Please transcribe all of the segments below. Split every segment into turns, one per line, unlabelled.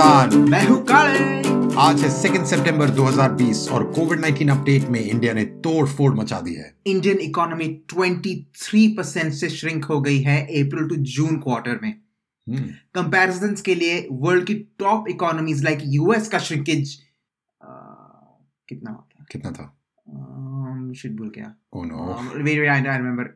प्रधान
मैं हूँ काले।
आज है सेकेंड सितंबर 2020 और कोविड 19 अपडेट में इंडिया ने तोड़ फोड़ मचा दी है।
इंडियन इकोनॉमी 23 परसेंट से श्रिंक हो गई है अप्रैल टू जून क्वार्टर में।
हम्म,
कंपैरिजन के लिए वर्ल्ड की टॉप इकोनॉमीज लाइक यूएस का श्रिंकेज कितना होता
कितना था?
शिट भूल गया।
ओ
no wait wait I remember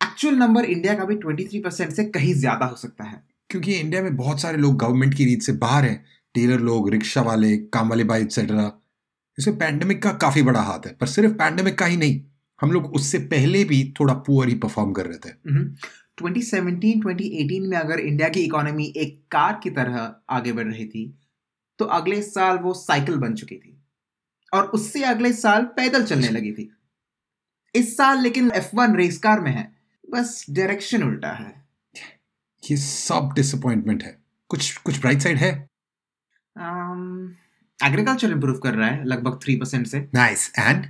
actual number India का भी 23 परसेंट से कहीं ज़्यादा हो सकता है।
क्योंकि इंडिया में बहुत सारे लोग गवर्नमेंट की रीत से बाहर हैं। टेलर लोग रिक्शा वाले काम वाले बाई एक्सेट्रा इसमें पैंडेमिक का काफ़ी बड़ा हाथ है, पर सिर्फ़ पैंडेमिक का ही नहीं, हम लोग उससे पहले भी थोड़ा पुअर ही परफॉर्म कर रहे थे।
हम्म। 2017 2018 में अगर इंडिया की इकोनॉमी एक कार की तरह आगे बढ़ रही थी तो अगले साल वो साइकिल बन चुकी थी। और उससे अगले साल पैदल चलने लगी थी। इस साल लेकिन F1 रेस कार में है। बस डायरेक्शन उल्टा है।
ये सब डिसअपॉइंटमेंट है। कुछ कुछ ब्राइट साइड है?
एग्रीकल्चर um, इंप्रूव कर रहा है लगभग थ्री परसेंट से।
Nice nice. एंड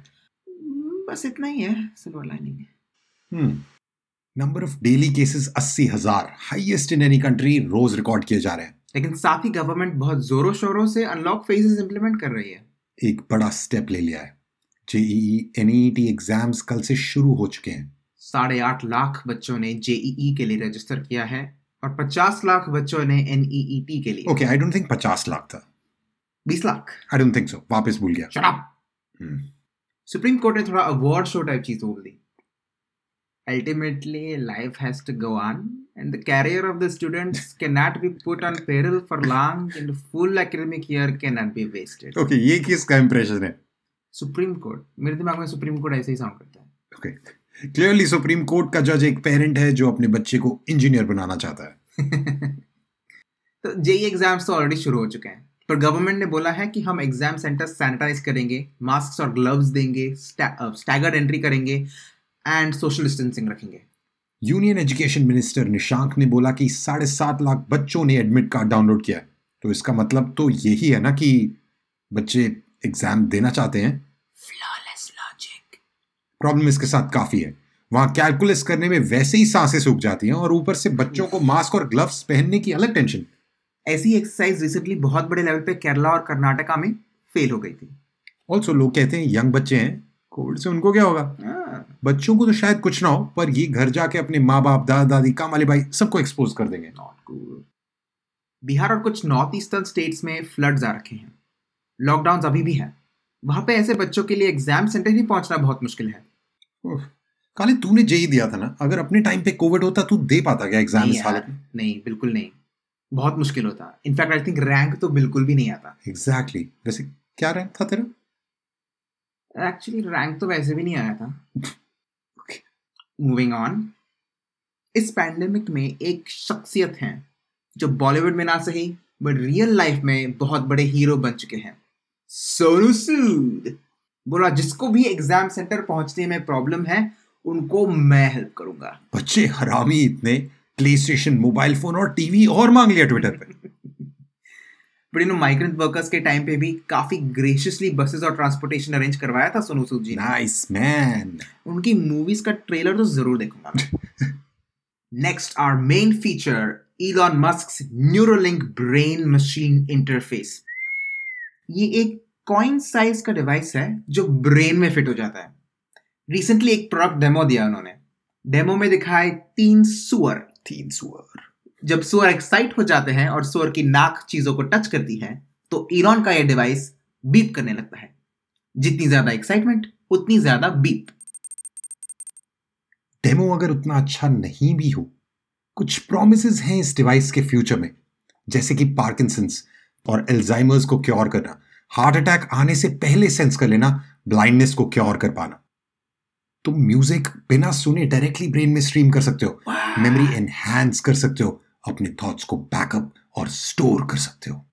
बस इतना ही है silver lining
number of daily cases अस्सी हज़ार। हाइएस्ट इन एनी कंट्री रोज रिकॉर्ड किए जा रहे हैं।
लेकिन साथ ही गवर्नमेंट बहुत जोरों शोरों से अनलॉक फेजेस इंप्लीमेंट कर रही है।
एक बड़ा स्टेप ले लिया है। जेईई एनईटी एग्ज़ाम्स कल से शुरू हो चुके हैं।
साढ़े आठ लाख बच्चों ने जेईई के लिए रजिस्टर किया है। और पचास लाख बच्चों ने एनईईटी के लिए।
ओके आई डोंट थिंक पचास लाख था।
बीस lakh.
I don't think so वापस भूल गया।
शट अप सुप्रीम कोर्ट ने थोड़ा अवार्ड शो टाइप चीज़ बोल दी। Ultimately, life has to go on, and the career of the students cannot be put on peril for long, and the full academic year cannot be wasted.
Okay ये किसका impression है?
Supreme court मेरे दिमाग में supreme court ऐसे ही sound करता है।
Okay clearly supreme court का जज एक पेरेंट है जो अपने बच्चे को इंजीनियर बनाना चाहता है।
तो जेई एग्ज़ाम्स तो ऑलरेडी शुरू हो चुके हैं। पर गवर्नमेंट ने बोला है कि हम एग्ज़ाम सेंटर सैनिटाइज करेंगे मास्क और ग्लव्स देंगे स्टैगर्ड एंट्री करेंगे एंड सोशल डिस्टेंसिंग रखेंगे।
यूनियन एजुकेशन मिनिस्टर निशांक ने बोला कि साढ़े सात लाख बच्चों ने एडमिट कार्ड डाउनलोड किया है। तो इसका मतलब तो यही है ना कि बच्चे एग्ज़ाम देना चाहते हैं। प्रॉब्लम इसके साथ काफ़ी है। वहाँ कैलकुलस करने में वैसे ही साँसें सूख जाती हैं और ऊपर से बच्चों को मास्क और ग्लव्स पहनने की अलग टेंशन
ऐसी एक्सरसाइज रिसेंटली बहुत बड़े लेवल पे केरला और कर्नाटका में फेल हो गई थी।
ऑल्सो लोग कहते हैं यंग बच्चे हैं कोविड से उनको क्या होगा?
हाँ,
बच्चों को तो शायद कुछ ना हो पर ये घर जाके अपने माँ बाप दादा दादी काम वाले भाई सबको एक्सपोज कर देंगे।
Cool. बिहार और कुछ नॉर्थ ईस्टर्न स्टेट्स में फ्लड्स आ रखे हैं। लॉकडाउन अभी भी है। वहाँ पे ऐसे बच्चों के लिए एग्ज़ाम सेंटर ही पहुँचना बहुत मुश्किल है।
काले तूने जेई दिया था ना? अगर अपने टाइम पे कोविड होता तू दे पाता क्या एग्ज़ाम इस हालत
यार, नहीं बिल्कुल नहीं। बहुत मुश्किल होता। इनफैक्ट आई थिंक रैंक तो बिल्कुल भी नहीं आता।
में एग्जैक्टली वैसे क्या रैंक था तेरा?
एक्चुअली रैंक तो वैसे भी नहीं आया था। मूविंग ऑन इस पैंडेमिक में एक शख्सियत है जो बॉलीवुड में ना सही बट रियल लाइफ में बहुत बड़े हीरो बन चुके हैं। सोनू सूद बोला जिसको भी एग्ज़ाम सेंटर पहुँचने में प्रॉब्लम है उनको मैं हेल्प करूँगा.
बच्चे हरामी इतने प्ले स्टेशन मोबाइल फ़ोन और टीवी और मांग लिया ट्विटर पे।
बट यू माइग्रेंट वर्कर्स के टाइम पे भी काफ़ी ग्रेशियसली बसेस और ट्रांसपोर्टेशन अरेंज करवाया था सोनू सूद जी
नाइस मैन
उनकी मूवीज़ का ट्रेलर तो ज़रूर देखूँगा next are main feature Elon Musk Neuralink brain machine interface ये एक कॉइन साइज़ का डिवाइस है जो ब्रेन में फिट हो जाता है। रिसेंटली एक प्रोडक्ट डेमो दिया उन्होंने। डेमो में दिखाए तीन सुअर।
तीन सुअर।
जब सुअर एक्साइट हो जाते हैं और सुअर की नाक चीज़ों को टच करती है तो इलॉन का यह डिवाइस बीप करने लगता है। जितनी ज़्यादा एक्साइटमेंट उतनी ज़्यादा बीप
डेमो अगर उतना अच्छा नहीं भी हो कुछ प्रोमिस हैं इस डिवाइस के फ्यूचर में जैसे कि पार्किंसंस और एल्जाइमर्स को क्योर करना। हार्ट अटैक आने से पहले सेंस कर लेना ब्लाइंडनेस को क्योर कर पाना। तुम म्यूज़िक बिना सुने डायरेक्टली ब्रेन में स्ट्रीम कर सकते हो। मेमोरी एनहांस कर सकते हो अपने थॉट्स को बैकअप और स्टोर कर सकते हो।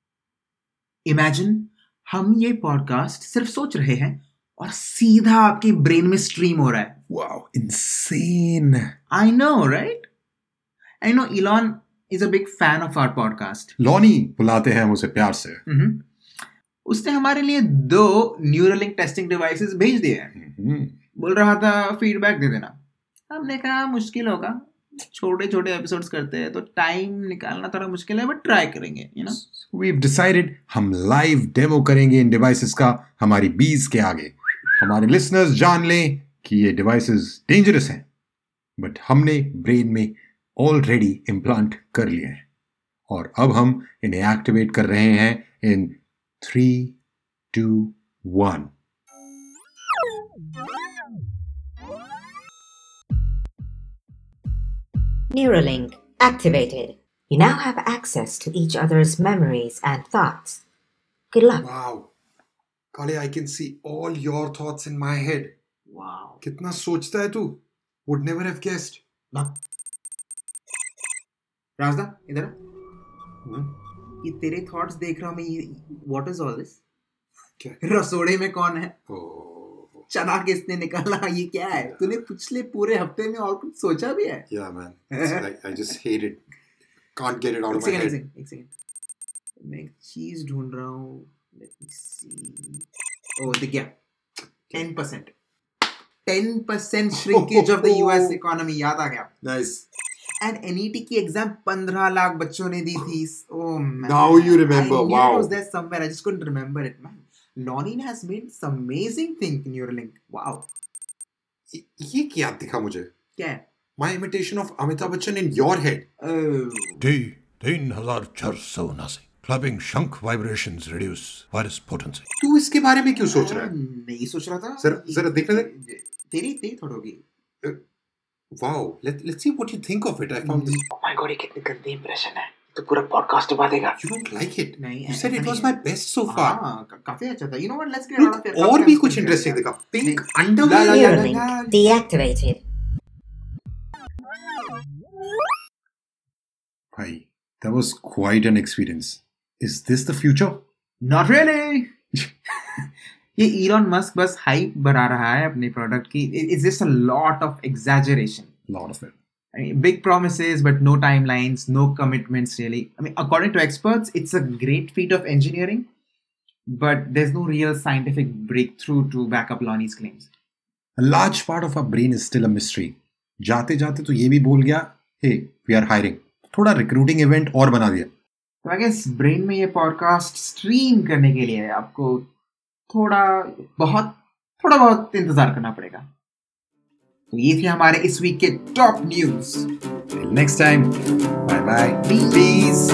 इमेजिन हम ये पॉडकास्ट सिर्फ़ सोच रहे हैं और सीधा आपके ब्रेन में स्ट्रीम हो रहा है।
Wow insane
I know right I know Elon is a big fan of our podcast
लॉनी बुलाते हैं हम उसे प्यार से।
उसने हमारे लिए दो न्यूरलिंक टेस्टिंग डिवाइसेस भेज दिए हैं।
हम्म,
बोल रहा था फीडबैक दे देना। हमने कहा मुश्किल होगा। छोटे छोटे एपिसोड्स करते हैं तो टाइम निकालना थोड़ा मुश्किल है बट ट्राई करेंगे यू नो
We've decided हम लाइव डेमो करेंगे इन डिवाइसेस का हमारी बीज के आगे। हमारे लिसनर्स जान लें कि ये डिवाइसेस डेंजरस हैं बट हमने ब्रेन में ऑलरेडी इम्प्लांट कर लिए हैं। और अब हम इन्हें एक्टिवेट कर रहे हैं इन Three two one
Neuralink activated. You now have access to each other's memories and thoughts. Good luck.
Wow. Kale, I can see all your thoughts in my head.
Wow
कितना सोचता है तू Would never have guessed.
Rajda इधर आ। ये तेरे thoughts देख रहा हूँ मैं ये व्हाट इज़ ऑल दिस
क्या?
रसोड़े में कौन है?
Oh,
चना किसने निकाला? ये क्या है? तूने पिछले पूरे हफ़्ते में और कुछ सोचा भी है?
Yeah, man. It's like, I just hate it. Can't get it out
एक
of
एक सेकंड मैं एक चीज़ ढूंढ रहा हूँ. लेट मी सी ओ दिख गया 10% 10% shrinkage oh, of the US economy. याद आ गया।
Nice.
एंड एनईटी की एग्ज़ाम 15 लाख बच्चों ने दी थी।
Now you remember wow
it man लॉनिन has made something in your link wow
ये क्या दिखा मुझे?
क्या
my imitation of Amitabh Bachchan in your head
D तीन हज़ार चार सौ उनासी। क्लबिंग शंख वाइब्रेशन रिड्यूस वायरस पोटेंसी
तू इसके बारे में क्यों सोच रहा है?
नहीं सोच रहा था।
सर सर देख ले।
तेरी तेरी थोड़ी
Wow. Let let's see what you think of it. I found this.
Oh my god ये कितनी गंदी इंप्रेशन है तो पूरा पॉडकास्ट डुबा देगा
You don't like it.
नहीं
You said it
ऐसा
was
नहीं
my
है।
best so far.
हाँ, का- काफ़ी अच्छा था you know what let's get out of here
Look, और भी कुछ
Kafi
इंटरेस्टिंग
है।
दिखा. Pink
नहीं।
underwear.
ला, ला, ला,
Neuralink
ला, ला।
deactivated.
Bhai, that was quite an experience. Is this the future?
Not really. ये इलॉन मस्क बस हाइप बढ़ा रहा है अपने प्रोडक्ट की it's just a
lot of exaggeration it.
I mean, big promises, but no timelines, no commitments really. I mean, according to experts, it's a great feat of engineering, but there's no real scientific breakthrough to back up Lonnie's claims.
A large part of our brain is still a mystery. जाते जाते तो ये भी बोल गया hey we are hiring थोड़ा recruiting event और बना दिया
तो आई गेस ब्रेन में ये पॉडकास्ट स्ट्रीम करने के लिए आपको थोड़ा बहुत थोड़ा बहुत इंतज़ार करना पड़ेगा तो ये थे हमारे इस वीक के top
news next time bye bye
please.